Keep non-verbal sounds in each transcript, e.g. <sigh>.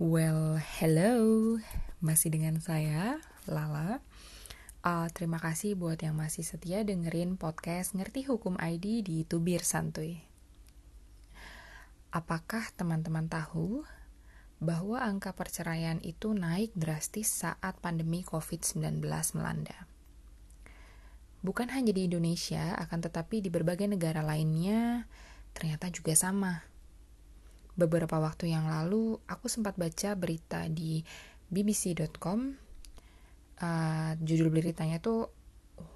Well, hello, masih dengan saya, Lala. Uh, terima kasih buat yang masih setia dengerin podcast Ngerti Hukum ID di Tubir Santuy. Apakah teman-teman tahu bahwa angka perceraian itu naik drastis saat pandemi COVID-19 melanda? Bukan hanya di Indonesia, akan tetapi di berbagai negara lainnya ternyata juga sama beberapa waktu yang lalu aku sempat baca berita di bbc.com uh, judul beritanya tuh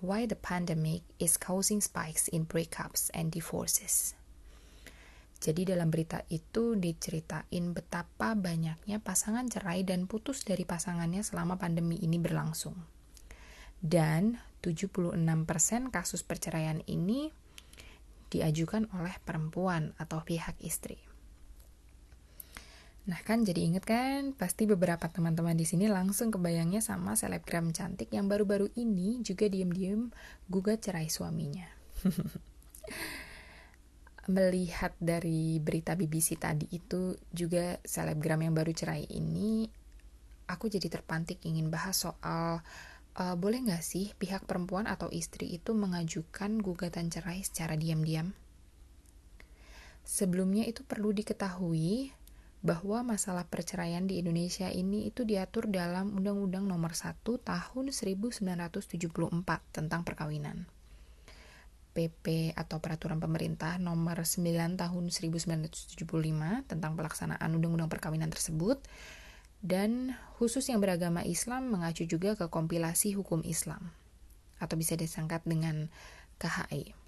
Why the Pandemic is Causing Spikes in Breakups and Divorces. Jadi dalam berita itu diceritain betapa banyaknya pasangan cerai dan putus dari pasangannya selama pandemi ini berlangsung. Dan 76% kasus perceraian ini diajukan oleh perempuan atau pihak istri. Nah kan jadi inget kan, pasti beberapa teman-teman di sini langsung kebayangnya sama selebgram cantik yang baru-baru ini juga diem-diem gugat cerai suaminya. <laughs> Melihat dari berita BBC tadi itu juga selebgram yang baru cerai ini, aku jadi terpantik ingin bahas soal uh, boleh nggak sih pihak perempuan atau istri itu mengajukan gugatan cerai secara diam-diam? Sebelumnya itu perlu diketahui bahwa masalah perceraian di Indonesia ini itu diatur dalam Undang-Undang Nomor 1 Tahun 1974 tentang perkawinan. PP atau Peraturan Pemerintah Nomor 9 Tahun 1975 tentang pelaksanaan Undang-Undang Perkawinan tersebut dan khusus yang beragama Islam mengacu juga ke kompilasi hukum Islam atau bisa disangkat dengan KHI.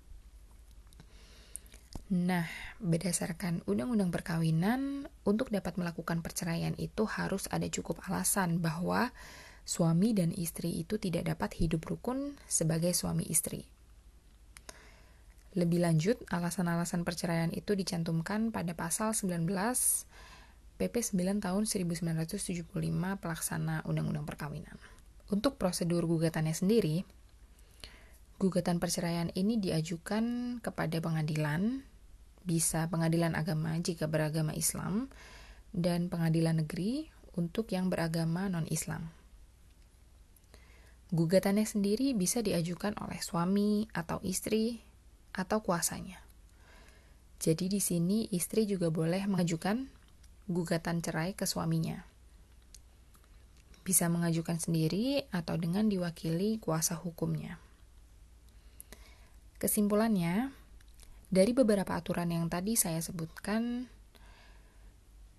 Nah, berdasarkan undang-undang perkawinan, untuk dapat melakukan perceraian itu harus ada cukup alasan bahwa suami dan istri itu tidak dapat hidup rukun sebagai suami istri. Lebih lanjut, alasan-alasan perceraian itu dicantumkan pada pasal 19 PP 9 tahun 1975 pelaksana Undang-Undang Perkawinan. Untuk prosedur gugatannya sendiri, gugatan perceraian ini diajukan kepada pengadilan bisa pengadilan agama jika beragama Islam dan pengadilan negeri untuk yang beragama non-Islam. Gugatannya sendiri bisa diajukan oleh suami atau istri atau kuasanya. Jadi di sini istri juga boleh mengajukan gugatan cerai ke suaminya. Bisa mengajukan sendiri atau dengan diwakili kuasa hukumnya. Kesimpulannya, dari beberapa aturan yang tadi saya sebutkan,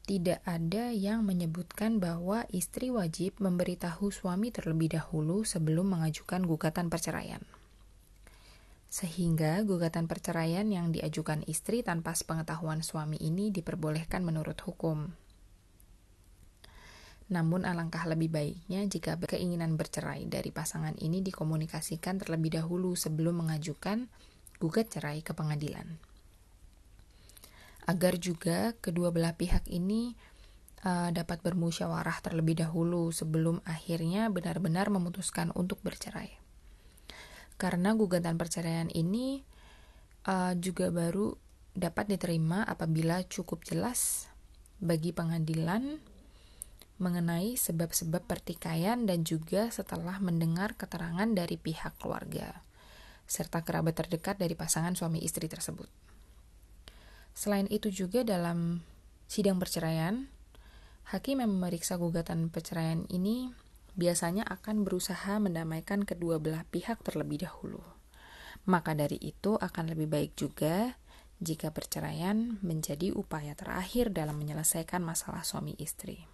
tidak ada yang menyebutkan bahwa istri wajib memberitahu suami terlebih dahulu sebelum mengajukan gugatan perceraian. Sehingga gugatan perceraian yang diajukan istri tanpa sepengetahuan suami ini diperbolehkan menurut hukum. Namun alangkah lebih baiknya jika keinginan bercerai dari pasangan ini dikomunikasikan terlebih dahulu sebelum mengajukan gugat cerai ke pengadilan. Agar juga kedua belah pihak ini uh, dapat bermusyawarah terlebih dahulu sebelum akhirnya benar-benar memutuskan untuk bercerai. Karena gugatan perceraian ini uh, juga baru dapat diterima apabila cukup jelas bagi pengadilan mengenai sebab-sebab pertikaian dan juga setelah mendengar keterangan dari pihak keluarga serta kerabat terdekat dari pasangan suami istri tersebut. Selain itu juga dalam sidang perceraian, hakim yang memeriksa gugatan perceraian ini biasanya akan berusaha mendamaikan kedua belah pihak terlebih dahulu. Maka dari itu akan lebih baik juga jika perceraian menjadi upaya terakhir dalam menyelesaikan masalah suami istri.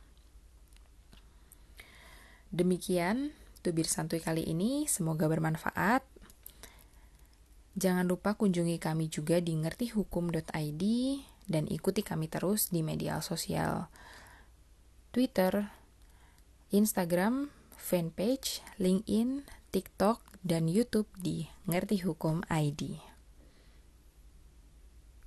Demikian tubir santuy kali ini, semoga bermanfaat. Jangan lupa kunjungi kami juga di ngertihukum.id dan ikuti kami terus di media sosial Twitter, Instagram, fanpage, LinkedIn, TikTok, dan YouTube di Ngerti Hukum ID.